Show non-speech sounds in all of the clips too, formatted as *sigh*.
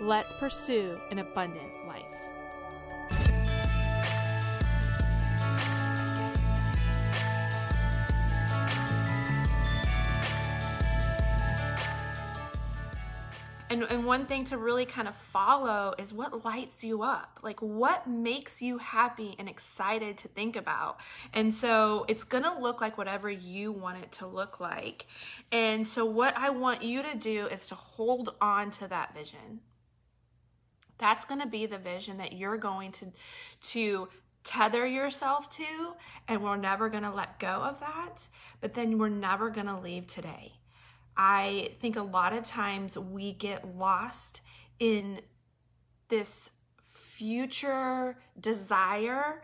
Let's pursue an abundant life. And, and one thing to really kind of follow is what lights you up. Like what makes you happy and excited to think about? And so it's gonna look like whatever you want it to look like. And so what i want you to do is to hold on to that vision that's going to be the vision that you're going to to tether yourself to and we're never going to let go of that but then we're never going to leave today i think a lot of times we get lost in this future desire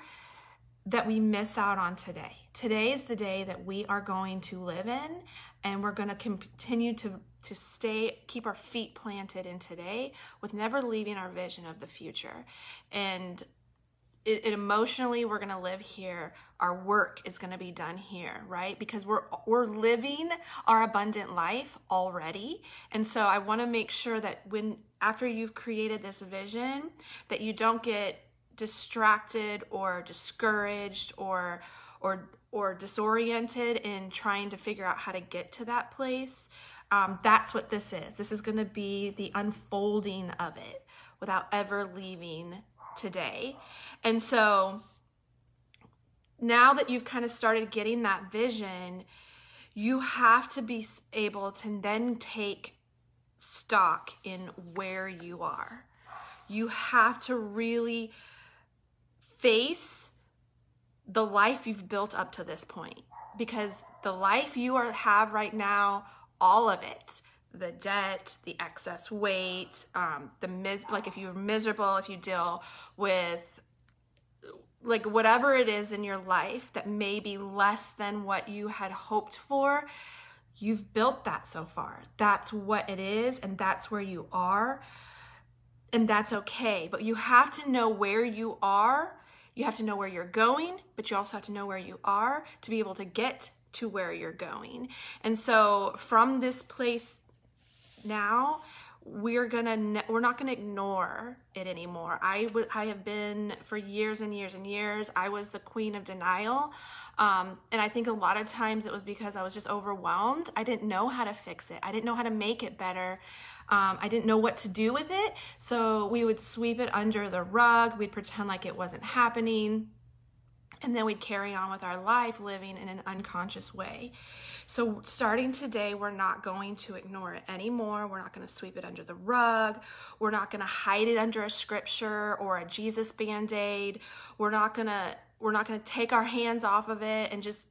that we miss out on today. Today is the day that we are going to live in and we're going to continue to to stay keep our feet planted in today with never leaving our vision of the future. And it, it emotionally we're going to live here. Our work is going to be done here right? Because we're we're living our abundant life already. And so i want to make sure that when after you've created this vision that you don't get distracted or discouraged or or or disoriented in trying to figure out how to get to that place um, that's what this is. This is going to be the unfolding of it without ever leaving today. And so now that you've kind of started getting that vision you have to be able to then take stock in where you are. You have to really face the life you've built up to this point. Because the life you are have right now all of it the debt the excess weight um, the mis- like if you're miserable if you deal with like whatever it is in your life that may be less than what you had hoped for you've built that so far. That's what it is and that's where you are and that's okay. But you have to know where you are you have to know where you're going, but you also have to know where you are to be able to get to where you're going. And so from this place now, we're gonna ne- we're not gonna ignore it anymore. I, w- I have been for years and years and years i was the queen of denial. Um, and i think a lot of times it was because i was just overwhelmed. I didn't know how to fix it. I didn't know how to make it better. Um, i didn't know what to do with it. So we would sweep it under the rug. We'd pretend like it wasn't happening and then we'd carry on with our life living in an unconscious way. So, starting today, we're not going to ignore it anymore. We're not going to sweep it under the rug. We're not going to hide it under a scripture or a Jesus band aid. We're not going to we're not going to take our hands off of it and just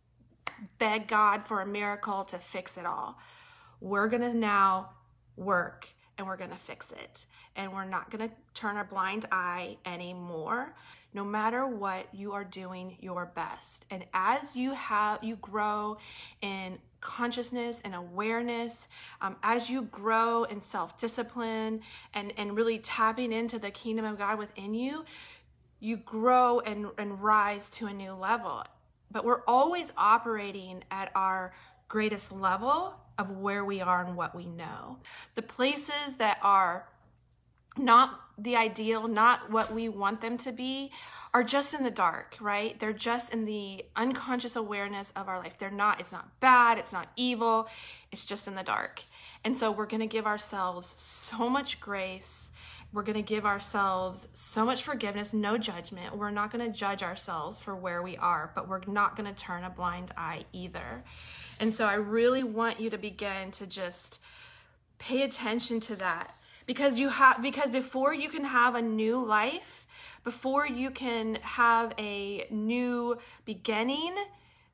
beg God for a miracle to fix it all. We're going to now work and we're going to fix it. And we're not going to turn a blind eye anymore. No matter what, you are doing your best. And as you have you grow in consciousness and awareness, um, as you grow in self-discipline and and really tapping into the kingdom of God within you, you grow and, and rise to a new level. But we're always operating at our greatest level of where we are and what we know. The places that are not the ideal, not what we want them to be, are just in the dark, right? They're just in the unconscious awareness of our life. They're not, it's not bad, it's not evil, it's just in the dark. And so we're gonna give ourselves so much grace. We're gonna give ourselves so much forgiveness, no judgment. We're not gonna judge ourselves for where we are, but we're not gonna turn a blind eye either. And so I really want you to begin to just pay attention to that because you have because before you can have a new life, before you can have a new beginning,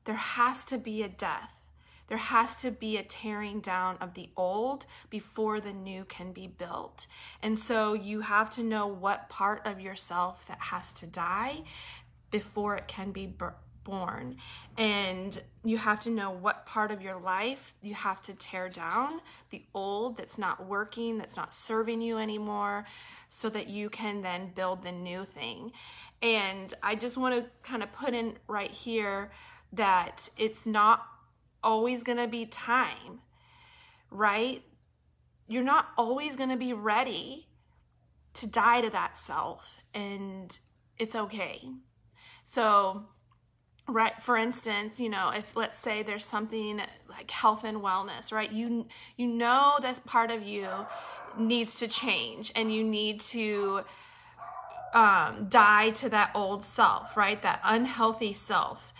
there has to be a death. There has to be a tearing down of the old before the new can be built. And so you have to know what part of yourself that has to die before it can be born. And you have to know what part of your life you have to tear down, the old that's not working, that's not serving you anymore, so that you can then build the new thing. And I just want to kind of put in right here that it's not always going to be time, right? You're not always going to be ready to die to that self, and it's okay. So, right for instance you know if let's say there's something like health and wellness right? You you know that part of you needs to change and you need to um, die to that old self right? That unhealthy self.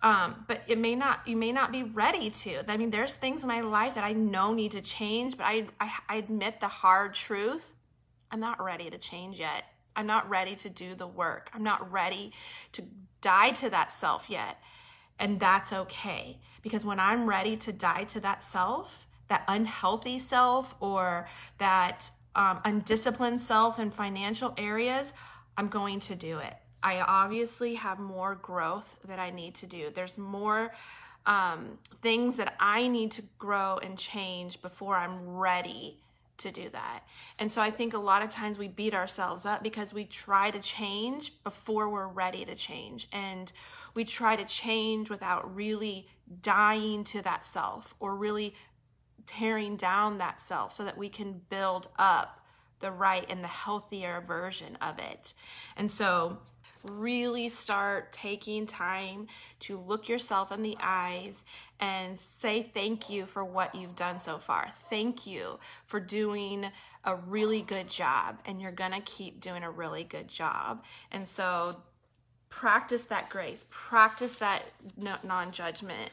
Um, but it may not you may not be ready to. I mean there's things in my life that i know need to change but I, I i admit the hard truth. I'm not ready to change yet i'm not ready to do the work. I'm not ready to die to that self yet. And that's okay. Because when i'm ready to die to that self that unhealthy self or that um, undisciplined self in financial areas i'm going to do it. I obviously have more growth that I need to do. There's more um, things that I need to grow and change before I'm ready to do that. And so I think a lot of times we beat ourselves up because we try to change before we're ready to change. And we try to change without really dying to that self or really tearing down that self so that we can build up the right and the healthier version of it. And so really start taking time to look yourself in the eyes and say thank you for what you've done so far. Thank you for doing a really good job, and you're gonna keep doing a really good job. And so, practice that grace, practice that non judgment.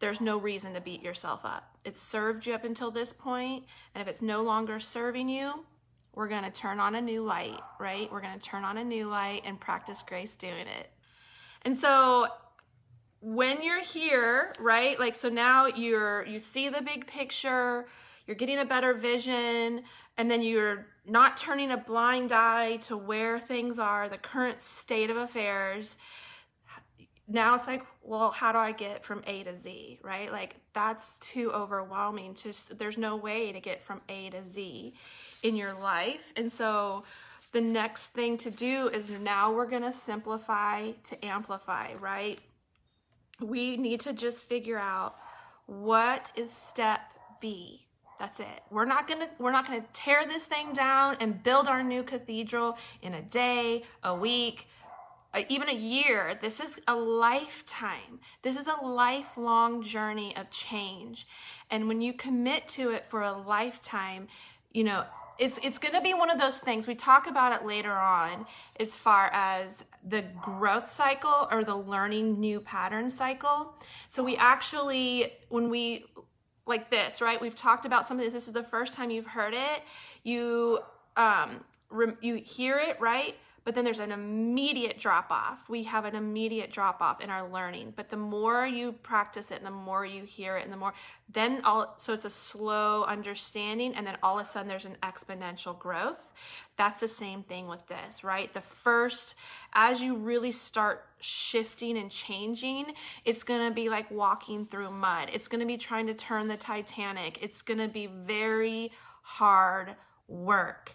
There's no reason to beat yourself up. It served you up until this point, and if it's no longer serving you, we're going to turn on a new light, right? We're going to turn on a new light and practice grace doing it. And so when you're here, right? Like so now you're you see the big picture, you're getting a better vision, and then you're not turning a blind eye to where things are, the current state of affairs. Now it's like, well, how do I get from A to Z, right? Like that's too overwhelming. Just there's no way to get from A to Z in your life. And so the next thing to do is now we're going to simplify to amplify, right? We need to just figure out what is step B. That's it. We're not going to we're not going to tear this thing down and build our new cathedral in a day, a week, uh, even a year. This is a lifetime. This is a lifelong journey of change. And when you commit to it for a lifetime, you know, it's it's going to be one of those things we talk about it later on as far as the growth cycle or the learning new pattern cycle. So we actually when we like this right we've talked about something this is the first time you've heard it. You um you hear it right but then there's an immediate drop off. We have an immediate drop off in our learning. But the more you practice it and the more you hear it and the more, then all, so it's a slow understanding and then all of a sudden there's an exponential growth. That's the same thing with this, right? The first, as you really start shifting and changing, it's going to be like walking through mud. It's going to be trying to turn the Titanic. It's going to be very hard work.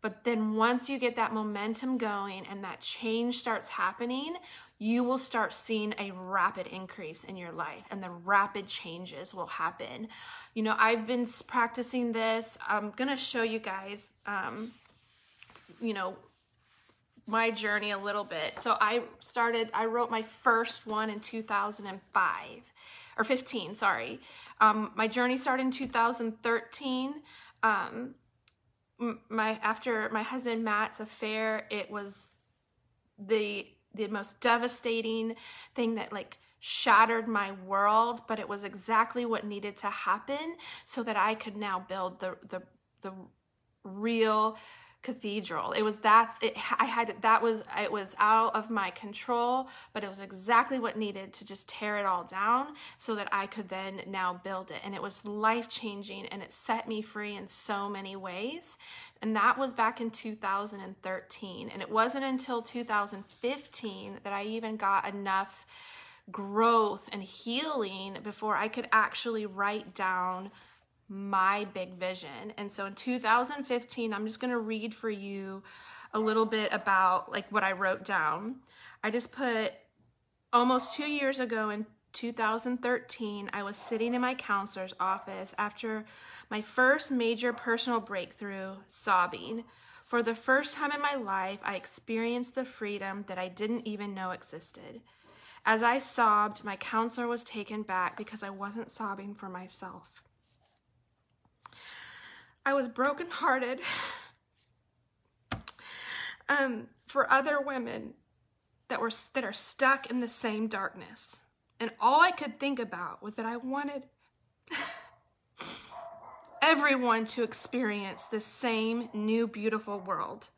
But then once you get that momentum going and that change starts happening, you will start seeing a rapid increase in your life and the rapid changes will happen. You know, I've been practicing this. I'm going to show you guys, um, you know, my journey a little bit. So I started, I wrote my first one in 2005 or 15, sorry. Um, my journey started in 2013. Um, my after my husband Matt's affair, it was the the most devastating thing that like shattered my world, but it was exactly what needed to happen so that I could now build the the the real cathedral. It was that's it I had that was it was out of my control, but it was exactly what needed to just tear it all down so that I could then now build it. And it was life-changing and it set me free in so many ways. And that was back in 2013. And it wasn't until 2015 that I even got enough growth and healing before I could actually write down my big vision. And so in 2015, I'm just going to read for you a little bit about like what I wrote down. I just put almost 2 years ago in 2013, I was sitting in my counselor's office after my first major personal breakthrough, sobbing. For the first time in my life, I experienced the freedom that I didn't even know existed. As I sobbed, my counselor was taken back because I wasn't sobbing for myself. I was brokenhearted *sighs* um, for other women that were that are stuck in the same darkness. And all I could think about was that I wanted *sighs* everyone to experience the same new beautiful world.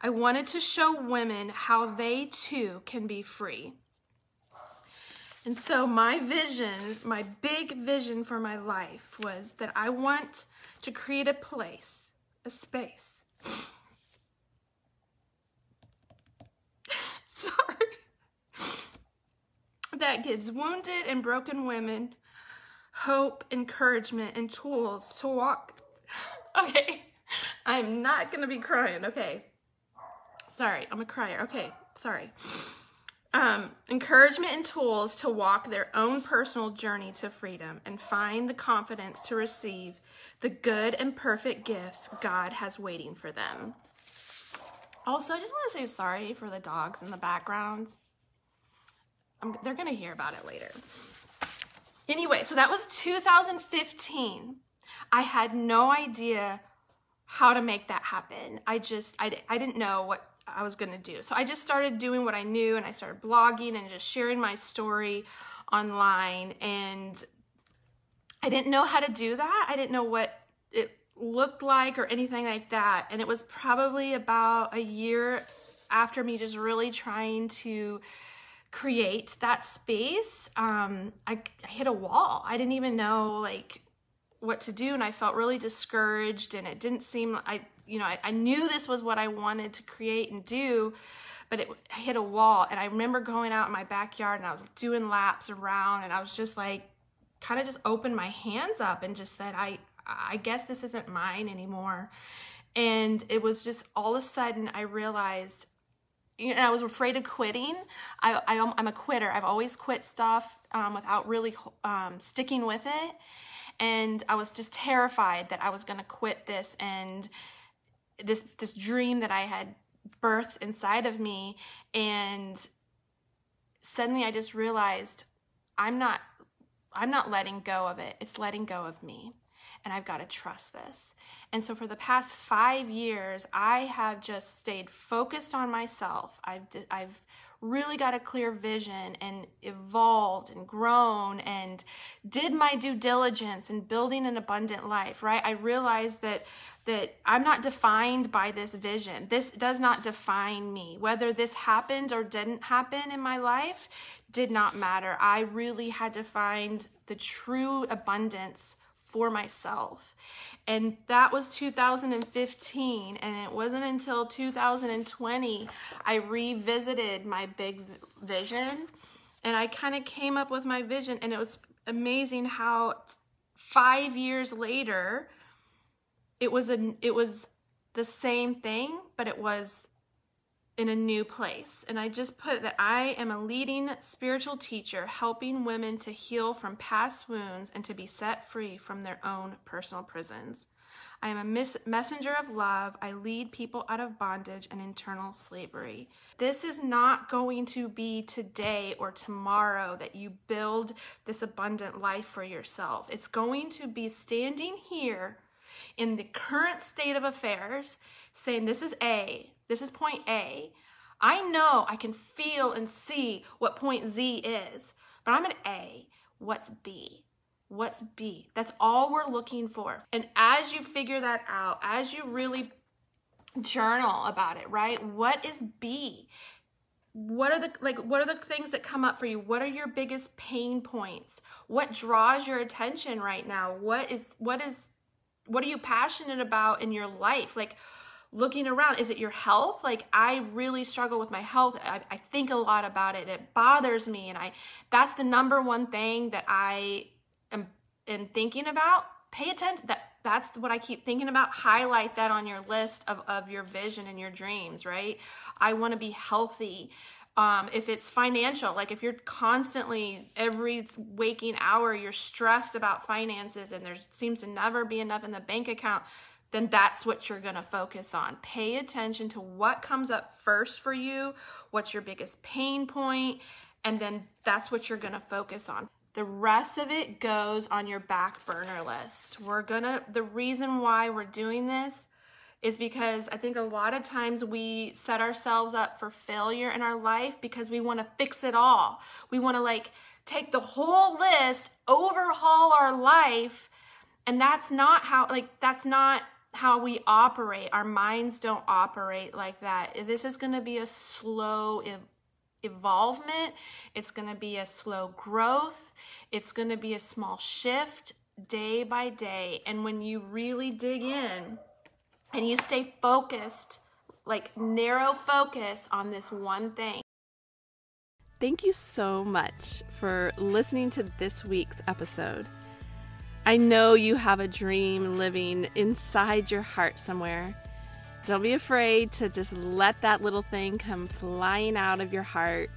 I wanted to show women how they too can be free. And so, my vision, my big vision for my life was that I want to create a place, a space. *laughs* Sorry. That gives wounded and broken women hope, encouragement, and tools to walk. *laughs* Okay, I'm not gonna be crying. Okay, sorry, I'm a crier. Okay, sorry um, encouragement and tools to walk their own personal journey to freedom and find the confidence to receive the good and perfect gifts God has waiting for them. Also, I just want to say sorry for the dogs in the background. I'm, they're going to hear about it later. Anyway, so that was 2015. I had no idea how to make that happen. I just, I, I didn't know what I was going to do. So I just started doing what I knew and I started blogging and just sharing my story online. And I didn't know how to do that. I didn't know what it looked like or anything like that. And it was probably about a year after me just really trying to create that space. Um, I, I hit a wall. I didn't even know like what to do and I felt really discouraged and it didn't seem I you know, I, I knew this was what I wanted to create and do, but it hit a wall. And I remember going out in my backyard and I was doing laps around and I was just like, kind of just opened my hands up and just said, I, I guess this isn't mine anymore. And it was just all of a sudden I realized and I was afraid of quitting. I, I, am a quitter. I've always quit stuff um, without really um, sticking with it. And I was just terrified that I was going to quit this and this this dream that I had birthed inside of me and suddenly I just realized I'm not I'm not letting go of it. It's letting go of me. And I've got to trust this. And so for the past 5 years, I have just stayed focused on myself. I've I've really got a clear vision and evolved and grown and did my due diligence in building an abundant life, right? I realized that that I'm not defined by this vision. This does not define me. Whether this happened or didn't happen in my life did not matter. I really had to find the true abundance for myself. And that was 2015. And it wasn't until 2020 I revisited my big vision. And I kind of came up with my vision. And it was amazing how five years later, it was a it was the same thing, but it was in a new place. And I just put that I am a leading spiritual teacher helping women to heal from past wounds and to be set free from their own personal prisons. I am a mis- messenger of love. I lead people out of bondage and internal slavery. This is not going to be today or tomorrow that you build this abundant life for yourself. It's going to be standing here in the current state of affairs saying, This is A, this is point A. I know I can feel and see what point Z is, but I'm at A. What's B? What's B? That's all we're looking for. And as you figure that out, as you really journal about it, right? What is B? What are the like what are the things that come up for you? What are your biggest pain points? What draws your attention right now? What is what is what are you passionate about in your life? Like looking around, is it your health? Like I really struggle with my health. I, I think a lot about it. It bothers me. And I that's the number one thing that I am, am thinking about. Pay attention that that's what I keep thinking about. Highlight that on your list of, of your vision and your dreams, right? I want to be healthy. Um, if it's financial, like if you're constantly every waking hour, you're stressed about finances and there seems to never be enough in the bank account, then that's what you're going to focus on. Pay attention to what comes up first for you, what's your biggest pain point, and then that's what you're going to focus on. The rest of it goes on your back burner list. We're gonna, the reason why we're doing this is because I think a lot of times we set ourselves up for failure in our life because we want to fix it all. We want to like take the whole list, overhaul our life, and that's not how, like, that's not how we operate. Our minds don't operate like that. This is going to be a slow evolvement. It's going to be a slow growth. It's going to be a small shift day by day. And when you really dig in and you stay focused, like narrow focus on this one thing. Thank you so much for listening to this week's episode. I know you have a dream living inside your heart somewhere don't be afraid to just let that little thing come flying out of your heart.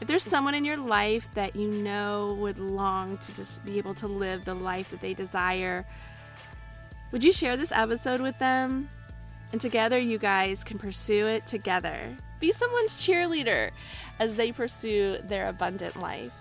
If there's someone in your life that you know would long to just be able to live the life that they desire, would you share this episode with them? And together, you guys can pursue it together. Be someone's cheerleader as they pursue their abundant life.